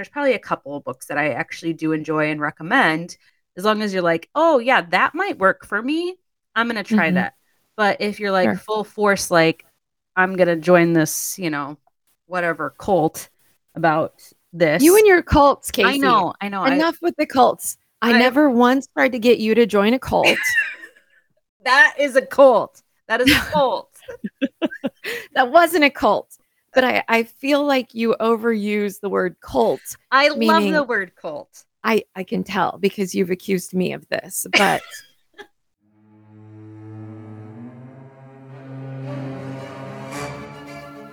there's probably a couple of books that I actually do enjoy and recommend. As long as you're like, oh yeah, that might work for me, I'm gonna try Mhm. that. But if you're like Sure. full force, like I'm gonna join this, you know, whatever cult about this. You and your cults, Casey. I know, I know. I- Enough with the cults. I, I- never once tried to get you to join a cult. that is a cult. That is a cult. that wasn't a cult. But I, I feel like you overuse the word cult. I love the word cult. I, I can tell because you've accused me of this. But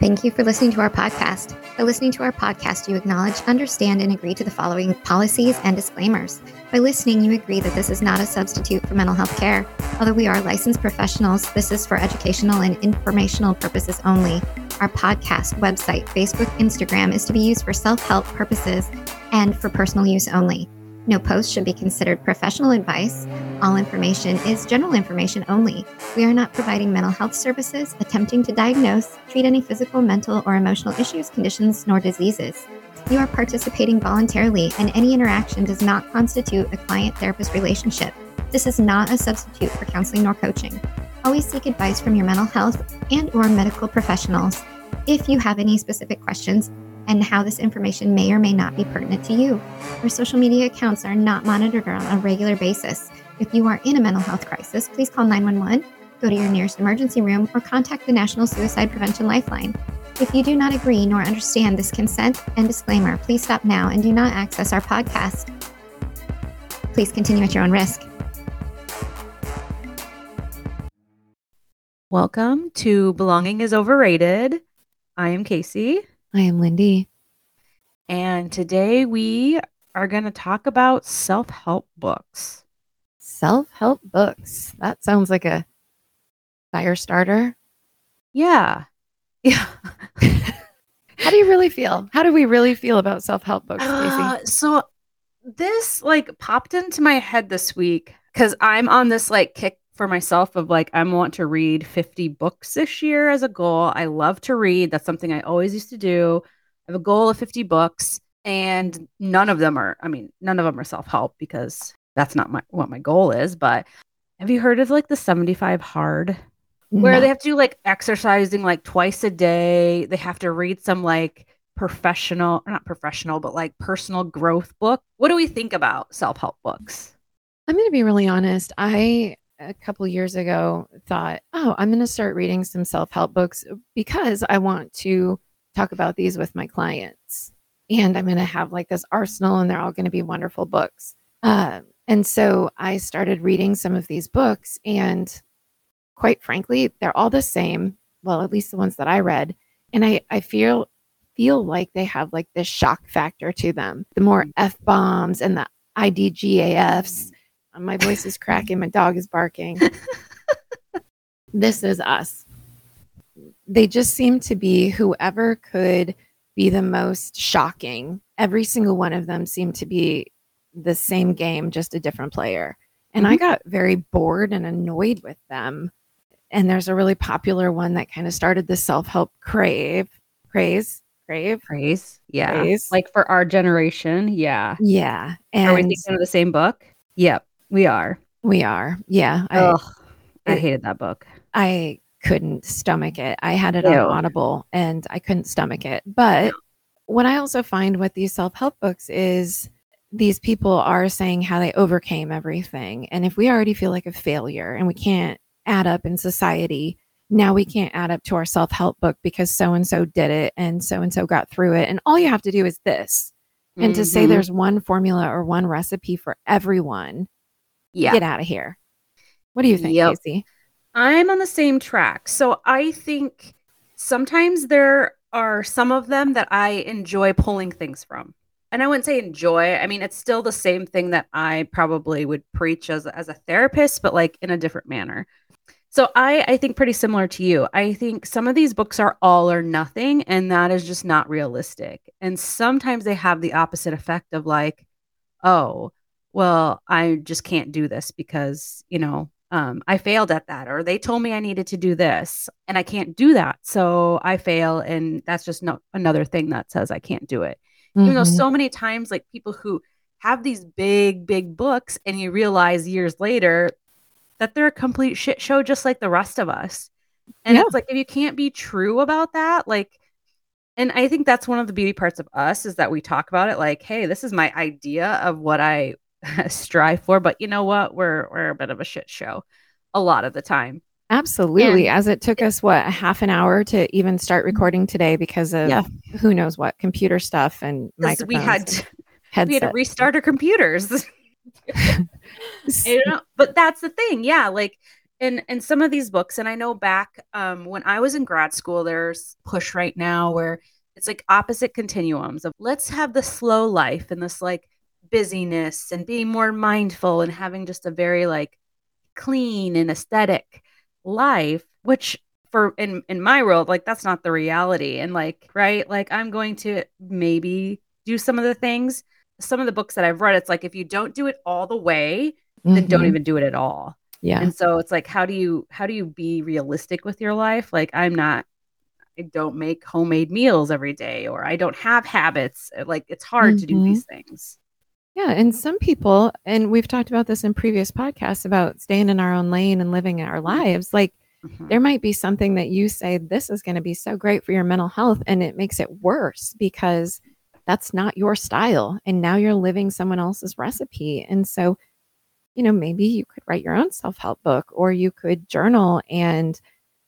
Thank you for listening to our podcast. By listening to our podcast, you acknowledge, understand, and agree to the following policies and disclaimers. By listening, you agree that this is not a substitute for mental health care. Although we are licensed professionals, this is for educational and informational purposes only. Our podcast, website, Facebook, Instagram is to be used for self help purposes and for personal use only. No post should be considered professional advice. All information is general information only. We are not providing mental health services, attempting to diagnose, treat any physical, mental, or emotional issues, conditions, nor diseases. You are participating voluntarily, and any interaction does not constitute a client therapist relationship. This is not a substitute for counseling nor coaching. Always seek advice from your mental health and or medical professionals if you have any specific questions and how this information may or may not be pertinent to you. Our social media accounts are not monitored on a regular basis. If you are in a mental health crisis, please call 911, go to your nearest emergency room, or contact the National Suicide Prevention Lifeline. If you do not agree nor understand this consent and disclaimer, please stop now and do not access our podcast. Please continue at your own risk. Welcome to Belonging is Overrated. I am Casey, I am Lindy. and today we are going to talk about self help books. Self help books. That sounds like a fire starter. Yeah. Yeah. How do you really feel? How do we really feel about self help books, Casey? Uh, so this like popped into my head this week because I'm on this like kick for myself of like I want to read 50 books this year as a goal. I love to read. That's something I always used to do. I have a goal of 50 books and none of them are I mean none of them are self-help because that's not my what my goal is, but have you heard of like the 75 hard where No. they have to do like exercising like twice a day. They have to read some like professional, or not professional, but like personal growth book. What do we think about self help books? I'm going to be really honest. I, a couple years ago, thought, oh, I'm going to start reading some self help books because I want to talk about these with my clients. And I'm going to have like this arsenal, and they're all going to be wonderful books. Uh, and so I started reading some of these books, and quite frankly, they're all the same. Well, at least the ones that I read. And I, I feel feel like they have like this shock factor to them. The more F bombs and the IDGAFs. My voice is cracking. My dog is barking. this is us. They just seem to be whoever could be the most shocking. Every single one of them seemed to be the same game, just a different player. And I mm-hmm. got very bored and annoyed with them. And there's a really popular one that kind of started the self help crave, craze, crave, Praise. Yeah. Praise. Like for our generation. Yeah. yeah. are we And thinking of the same book? Yep. We are. we are, yeah. I, Ugh. I hated that book. I couldn't stomach it. I had it Ew. on Audible and I couldn't stomach it. But what I also find with these self help books is these people are saying how they overcame everything. And if we already feel like a failure and we can't add up in society, now we can't add up to our self help book because so and so did it and so and so got through it. And all you have to do is this. And to say Mhm. there's one formula or one recipe for everyone, yeah. get out of here. What do you think, Yep. Casey? I'm on the same track. So I think sometimes there are some of them that I enjoy pulling things from. And I wouldn't say enjoy. I mean, it's still the same thing that I probably would preach as as a therapist, but like in a different manner. So I I think pretty similar to you. I think some of these books are all or nothing and that is just not realistic. And sometimes they have the opposite effect of like, oh, well, I just can't do this because, you know, um, I failed at that, or they told me I needed to do this and I can't do that. So I fail. And that's just no, another thing that says I can't do it. Even though so many times, like people who have these big, big books, and you realize years later that they're a complete shit show, just like the rest of us. And Yeah. it's like if you can't be true about that, like, and I think that's one of the beauty parts of us is that we talk about it like, hey, this is my idea of what I strive for, but you know what? We're we're a bit of a shit show a lot of the time. Absolutely. And- As it took us, what, a half an hour to even start recording today because of Yeah. who knows what computer stuff and microphones. we had and we had to restart our computers. Don't know, but that's the thing. Yeah, like in in some of these books, and I know back um, when I was in grad school, there's push right now where it's like opposite continuums of let's have the slow life and this like busyness and being more mindful and having just a very like clean and aesthetic life, which for in in my world, like that's not the reality. And like, right, like I'm going to maybe do some of the things. Some of the books that I've read, it's like if you don't do it all the way, then don't Mhm. even do it at all. Yeah. And so it's like, how do you how do you be realistic with your life? Like I'm not I don't make homemade meals every day or I don't have habits. Like it's hard to do Mhm. these things. Yeah, and some people, and we've talked about this in previous podcasts about staying in our own lane and living our lives. Like Mhm. there might be something that you say this is going to be so great for your mental health, and it makes it worse because that's not your style, and now you're living someone else's recipe. And so, you know, maybe you could write your own self help book, or you could journal and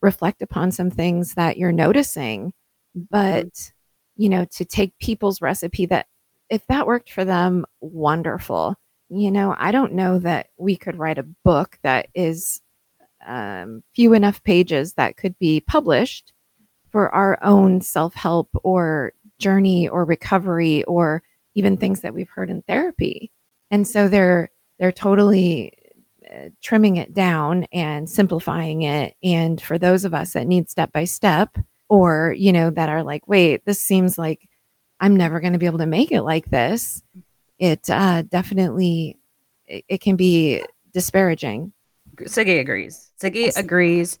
reflect upon some things that you're noticing. But you know, to take people's recipe that if that worked for them, wonderful. You know, I don't know that we could write a book that is um, few enough pages that could be published for our own self help or journey or recovery or even things that we've heard in therapy. And so they're they're totally uh, trimming it down and simplifying it. And for those of us that need step by step, or you know that are like, wait, this seems like I'm never going to be able to make it like this. It uh, definitely it, it can be disparaging. Siggy agrees. Siggy Yes. agrees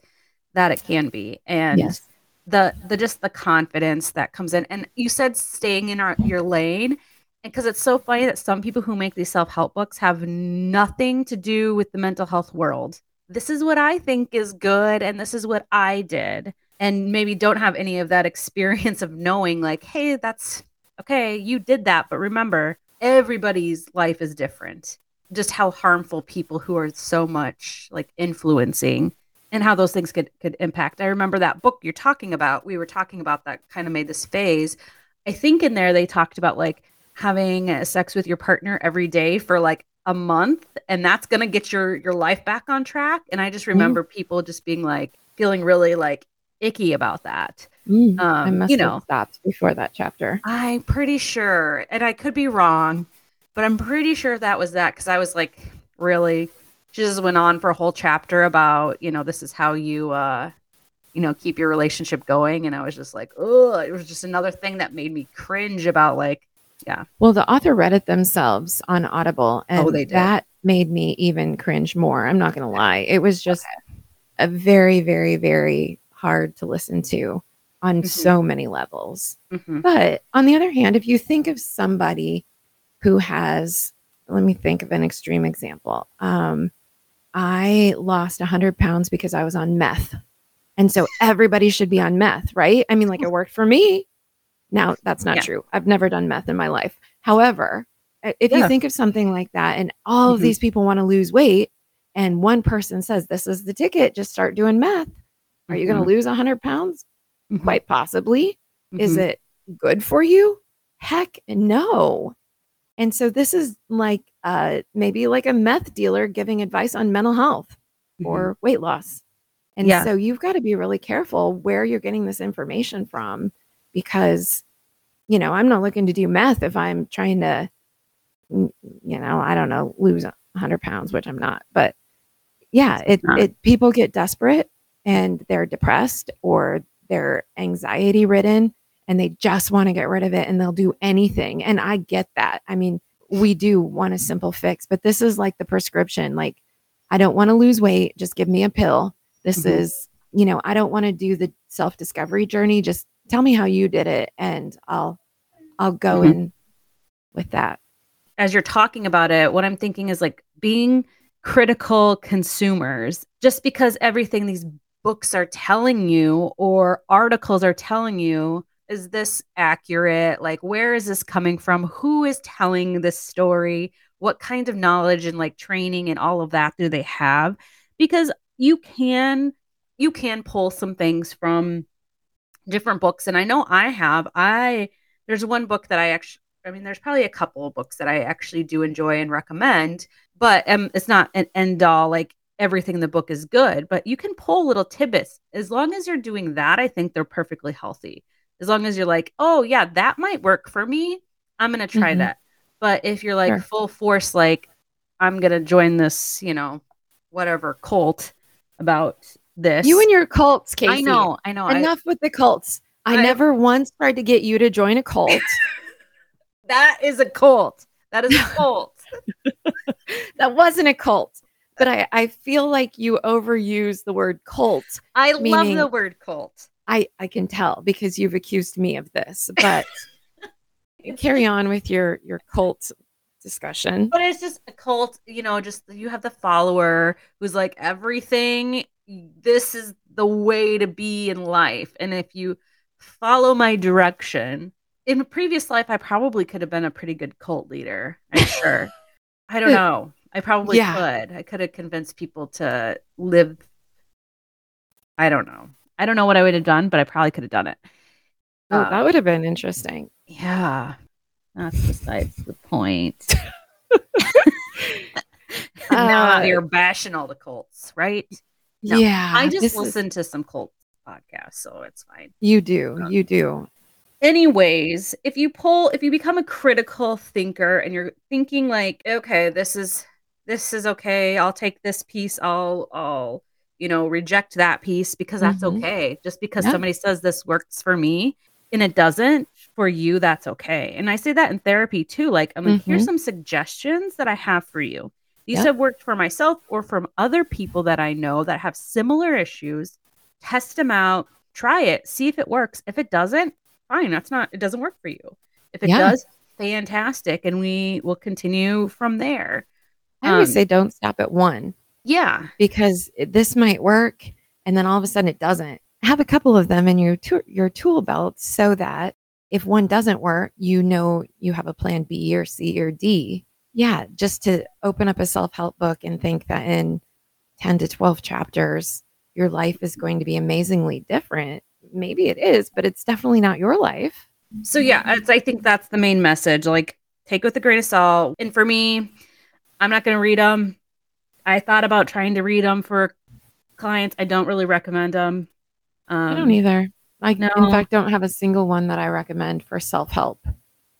that it can be. And Yes. the the just the confidence that comes in. And you said staying in our your lane. And because it's so funny that some people who make these self-help books have nothing to do with the mental health world. This is what I think is good, and this is what I did. And maybe don't have any of that experience of knowing, like, hey, that's okay, you did that. But remember, everybody's life is different. Just how harmful people who are so much like influencing and how those things could could impact. I remember that book you're talking about. We were talking about that kind of made this phase. I think in there they talked about like having sex with your partner every day for like a month and that's going to get your your life back on track and I just mm-hmm. remember people just being like feeling really like icky about that. Mm, I Um, must you have know, stopped before that chapter. I'm pretty sure, and I could be wrong, but I'm pretty sure that was that because I was like, really, she just went on for a whole chapter about, you know, this is how you, uh, you know, keep your relationship going, and I was just like, oh, it was just another thing that made me cringe about like, yeah. Well, the author read it themselves on Audible, and Oh, they did. that made me even cringe more. I'm not going to lie. It was just a very, very, very hard to listen to on Mhm. so many levels. mhm, But on the other hand, if you think of somebody who has, let me think of an extreme example. Um, I lost 100 pounds because I was on meth. And so everybody should be on meth, right? I mean, like it worked for me. Now, that's not Yeah. true. I've never done meth in my life. However, if you think of something like that and all of Mhm. these people want to lose weight, and one person says, This is the ticket, just start doing meth, are you going to lose 100 pounds? mhm, Quite possibly. Is mhm. it good for you? Heck no. And so this is like uh maybe like a meth dealer giving advice on mental health Mhm. or weight loss. And Yeah. so you've got to be really careful where you're getting this information from because you know, I'm not looking to do meth if I'm trying to you know, I don't know, lose 100 pounds, which I'm not. But yeah, it it people get desperate and they're depressed or they're anxiety ridden and they just want to get rid of it and they'll do anything. And I get that. I mean, we do want a simple fix, but this is like the prescription. Like, I don't want to lose weight. Just give me a pill. This Mhm. is, you know, I don't want to do the self discovery journey. Just tell me how you did it and I'll, I'll go Mhm. and with that. As you're talking about it, what I'm thinking is like being critical consumers just because everything these books are telling you or articles are telling you is this accurate? Like where is this coming from? Who is telling this story? What kind of knowledge and like training and all of that do they have? Because you can you can pull some things from different books and i know i have. I there's one book that i actually i mean there's probably a couple of books that i actually do enjoy and recommend but um, it's not an end all like everything in the book is good but you can pull little tidbits as long as you're doing that i think they're perfectly healthy as long as you're like oh yeah that might work for me i'm gonna try Mhm. that but if you're like Sure. full force like i'm gonna join this you know whatever cult about this You and your cults, Casey. i know i know I- Enough with the cults. I, I- never once tried to get you to join a cult. that is a cult that is a cult that wasn't a cult. But I, I feel like you overuse the word cult. i love the word cult I, I can tell because you've accused me of this. But carry on with your your cult discussion. But it's just a cult, you know, just you have the follower who's like everything this is the way to be in life. And if you follow my direction, in a previous life I probably could have been a pretty good cult leader, I'm sure. I don't know. I probably Yeah. could. I could have convinced people to live I don't know. I don't know what I would have done, but I probably could have done it. Oh, Uh, that would have been interesting. yeah. That's besides the point. now Uh, bashing all the cults, right? No, yeah. I just this is- to some cult podcasts, so it's fine. you do. You do. Anyways, if you pull, if you become a critical thinker and you're thinking like, okay, this is this is okay, I'll take this piece, I'll I'll you know reject that piece because that's Mhm. okay. Just because Yeah. somebody says this works for me and it doesn't for you, that's okay. And I say that in therapy too. Like, I'm like, here's Mhm. some suggestions that I have for you. These Yeah. have worked for myself or from other people that I know that have similar issues. Test them out, try it, see if it works. If it doesn't, fine. That's not, it doesn't work for you. If it Yeah. does, fantastic. And we will continue from there. I always Um, say don't stop at one Yeah. because this might work and then all of a sudden it doesn't. Have a couple of them in your tool, your tool belt so that if one doesn't work, you know you have a plan B or C or D. Yeah, just to open up a self-help book and think that in 10 to 12 chapters your life is going to be amazingly different. Maybe it is, but it's definitely not your life. So yeah, it's, I think that's the main message. Like, take it with a grain of salt. And for me, I'm not going to read them. I thought about trying to read them for clients. I don't really recommend them. Um, I don't either. I, no. in fact, don't have a single one that I recommend for self help.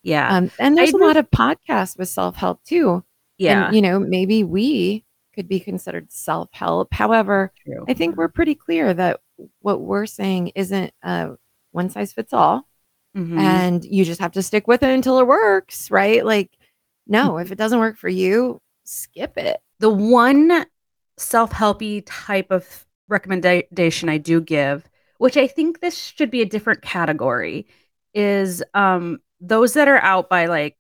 Yeah, Um, and there's a lot of podcasts with self help too. yeah, And, you know, maybe we could be considered self help. However, true. I think we're pretty clear that what we're saying isn't uh, one size fits all. Mhm. And you just have to stick with it until it works, right? Like, no, if it doesn't work for you, skip it. the one self-helpy type of recommendation I do give, which I think this should be a different category, is um those that are out by like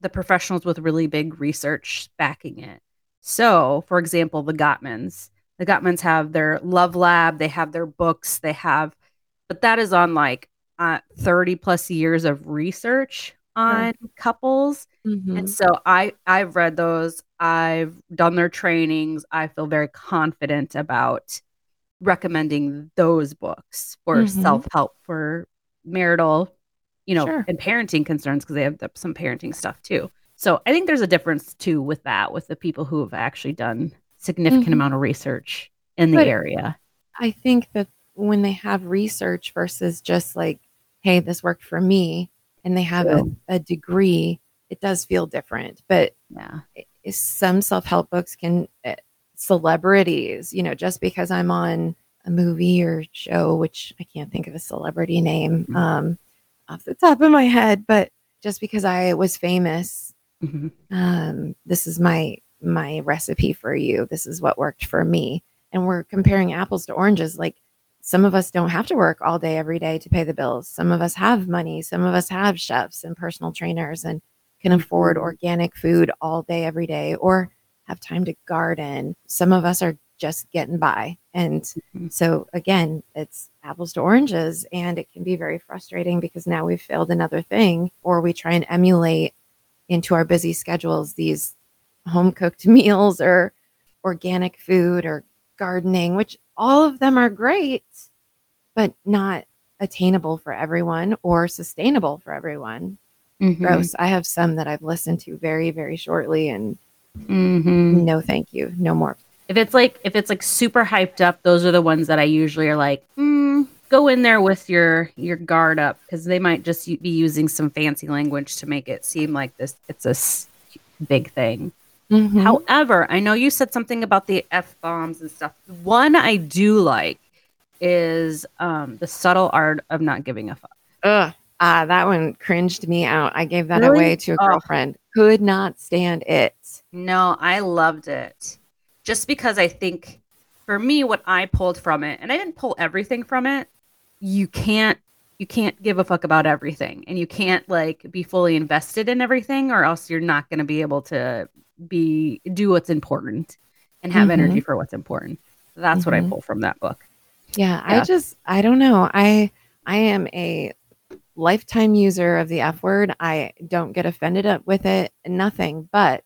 the professionals with really big research backing it. So, for example, the Gottmans. The Gottmans have their Love Lab, they have their books, they have, but that is on like uh, 30 plus years of research on couples. Mhm. And so I I've read those. I've done their trainings. I feel very confident about recommending those books for Mhm. self-help for marital, you know, Sure. and parenting concerns because they have the, some parenting stuff too. So I think there's a difference too with that with the people who have actually done significant Mhm. amount of research in the But- area. I think that when they have research versus just like, hey, this worked for me, and they have a, a degree, it does feel different. But Yeah. some self help books can, uh, celebrities, you know, just because I'm on a movie or show, which I can't think of a celebrity name Mhm. um, off the top of my head, but just because I was famous, Mhm. um, this is my my recipe for you. This is what worked for me. And we're comparing apples to oranges. Like some of us don't have to work all day every day to pay the bills. Some of us have money. Some of us have chefs and personal trainers. And can afford organic food all day, every day, or have time to garden. Some of us are just getting by. And Mhm. so, again, it's apples to oranges, and it can be very frustrating because now we've failed another thing, or we try and emulate into our busy schedules these home cooked meals or organic food or gardening, which all of them are great, but not attainable for everyone or sustainable for everyone. Mhm. Gross. I have some that I've listened to very, very shortly, and Mhm. no, thank you, no more. If it's like if it's like super hyped up, those are the ones that I usually are like, mm, go in there with your your guard up because they might just be using some fancy language to make it seem like this it's a big thing. Mhm. However, I know you said something about the f bombs and stuff. One I do like is um the subtle art of not giving a fuck. Ugh. Ah, that one cringed me out. I gave that Really? away to a Oh. girlfriend. Could not stand it. No, I loved it. Just because I think for me what I pulled from it, and I didn't pull everything from it, you can't you can't give a fuck about everything and you can't like be fully invested in everything or else you're not going to be able to be do what's important and have Mhm. energy for what's important. That's what I Mhm. pull from that book. Yeah, I just I don't know. I I am a lifetime user of the F word. I don't get offended up with it, nothing. But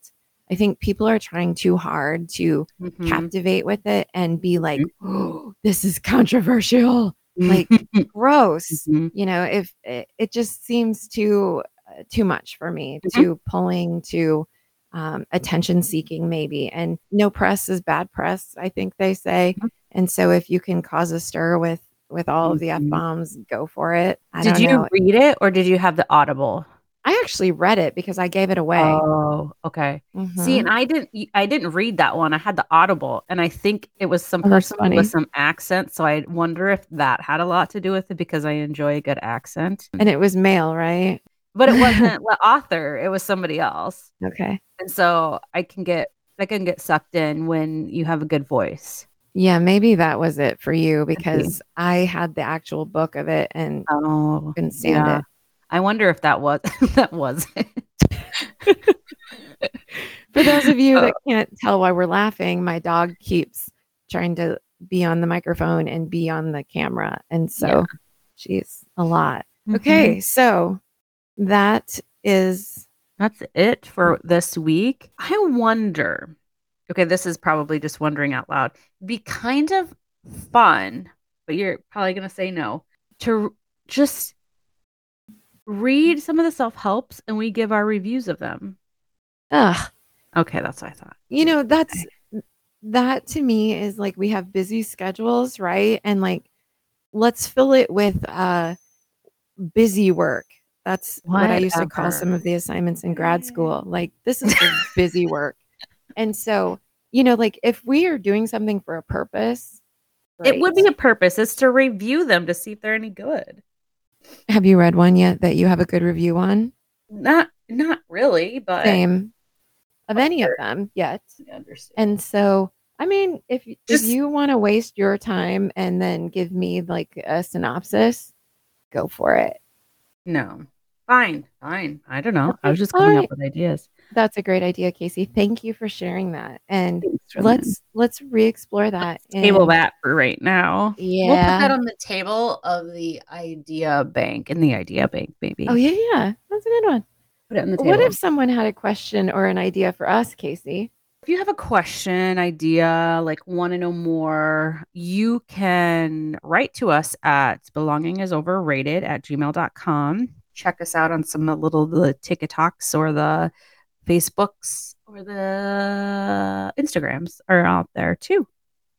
I think people are trying too hard to Mhm. captivate with it and be like, oh, this is controversial. Like gross. Mhm. You know, if it, it just seems too uh, too much for me, Mhm. too pulling, to um, attention seeking, maybe. And no press is bad press, I think they say. Mhm. And so if you can cause a stir with with all of the f Mhm. bombs, go for it. I Did you know. read it or did you have the audible? I actually read it because I gave it away. Oh, okay. See, Mhm. and I didn't I didn't read that one. I had the Audible and I think it was some Oh, person with some accent. So I wonder if that had a lot to do with it because I enjoy a good accent. and it was male, right? But it wasn't the author, it was somebody else. Okay. And so I can get I can get sucked in when you have a good voice. Yeah, maybe that was it for you because I had the actual book of it and Oh, couldn't stand yeah. it. I wonder if that was that was it. For those of you that can't tell why we're laughing, my dog keeps trying to be on the microphone and be on the camera. And so Yeah. she's a lot. Mhm. Okay. So that is, That's it for this week. I wonder. Okay, this is probably just wondering out loud. Be kind of fun, but you're probably going to say no. To just read some of the self helps and we give our reviews of them. ugh, Okay, that's what I thought. you know, that's that to me is like we have busy schedules, right? And like, let's fill it with uh, busy work. That's what I used to call some of the assignments in grad school. Like, this is busy work. And so, you know, like if we are doing something for a purpose, It would be a purpose is to review them to see if they're any good. Have you read one yet that you have a good review on? Not not really, but Same of any of them yet. I understand. And so, I mean, if Just- if you want to waste your time and then give me like a synopsis, go for it. No. Fine, fine. I don't know. I was just coming right. up with ideas. That's a great idea, Casey. Thank you for sharing that. And Thanks let's let's re-explore that. table in- that for right now. Yeah. We'll put that on the table of the idea bank in the idea bank, maybe. Oh yeah, yeah. That's a good one. Put it on the table. What if someone had a question or an idea for us, Casey? if you have a question, idea, like want to know more, you can write to us at belongingisoverrated at gmail.com. Check us out on some of the little the TikToks or the Facebooks or the Instagrams are out there too.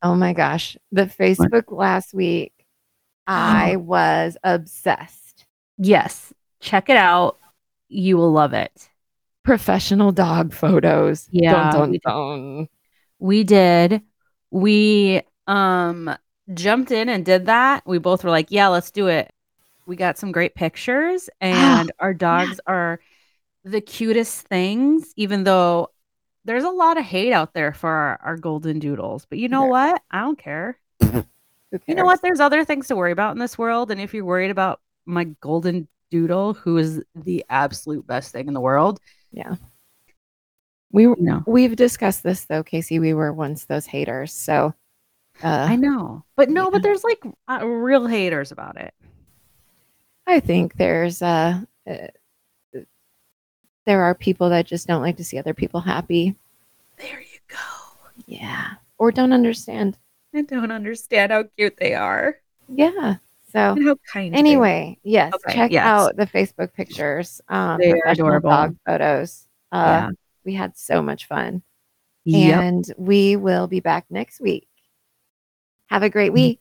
Oh my gosh. The Facebook last week, I was obsessed. Yes, check it out. You will love it. Professional dog photos. Yeah, Dun, we dun, did. dun. We did. We um jumped in and did that. We both were like, "Yeah, let's do it." We got some great pictures and our dogs are the cutest things even though there's a lot of hate out there for our, our golden doodles. But you know There. what? I don't care. You know what? There's other things to worry about in this world and if you're worried about my golden doodle who is the absolute best thing in the world, Yeah. We were- No. we've discussed this though, Casey. We were once those haters. So uh, I know. But no, yeah. but there's like uh, real haters about it. I think there's uh, uh there are people that just don't like to see other people happy. There you go. Yeah. Or don't understand. I don't understand how cute they are Yeah. So and how kind. anyway, yes, Okay, check yes. out the Facebook pictures. Um They are adorable. dog photos. Uh yeah. we had so much fun. Yep. And we will be back next week. Have a great week.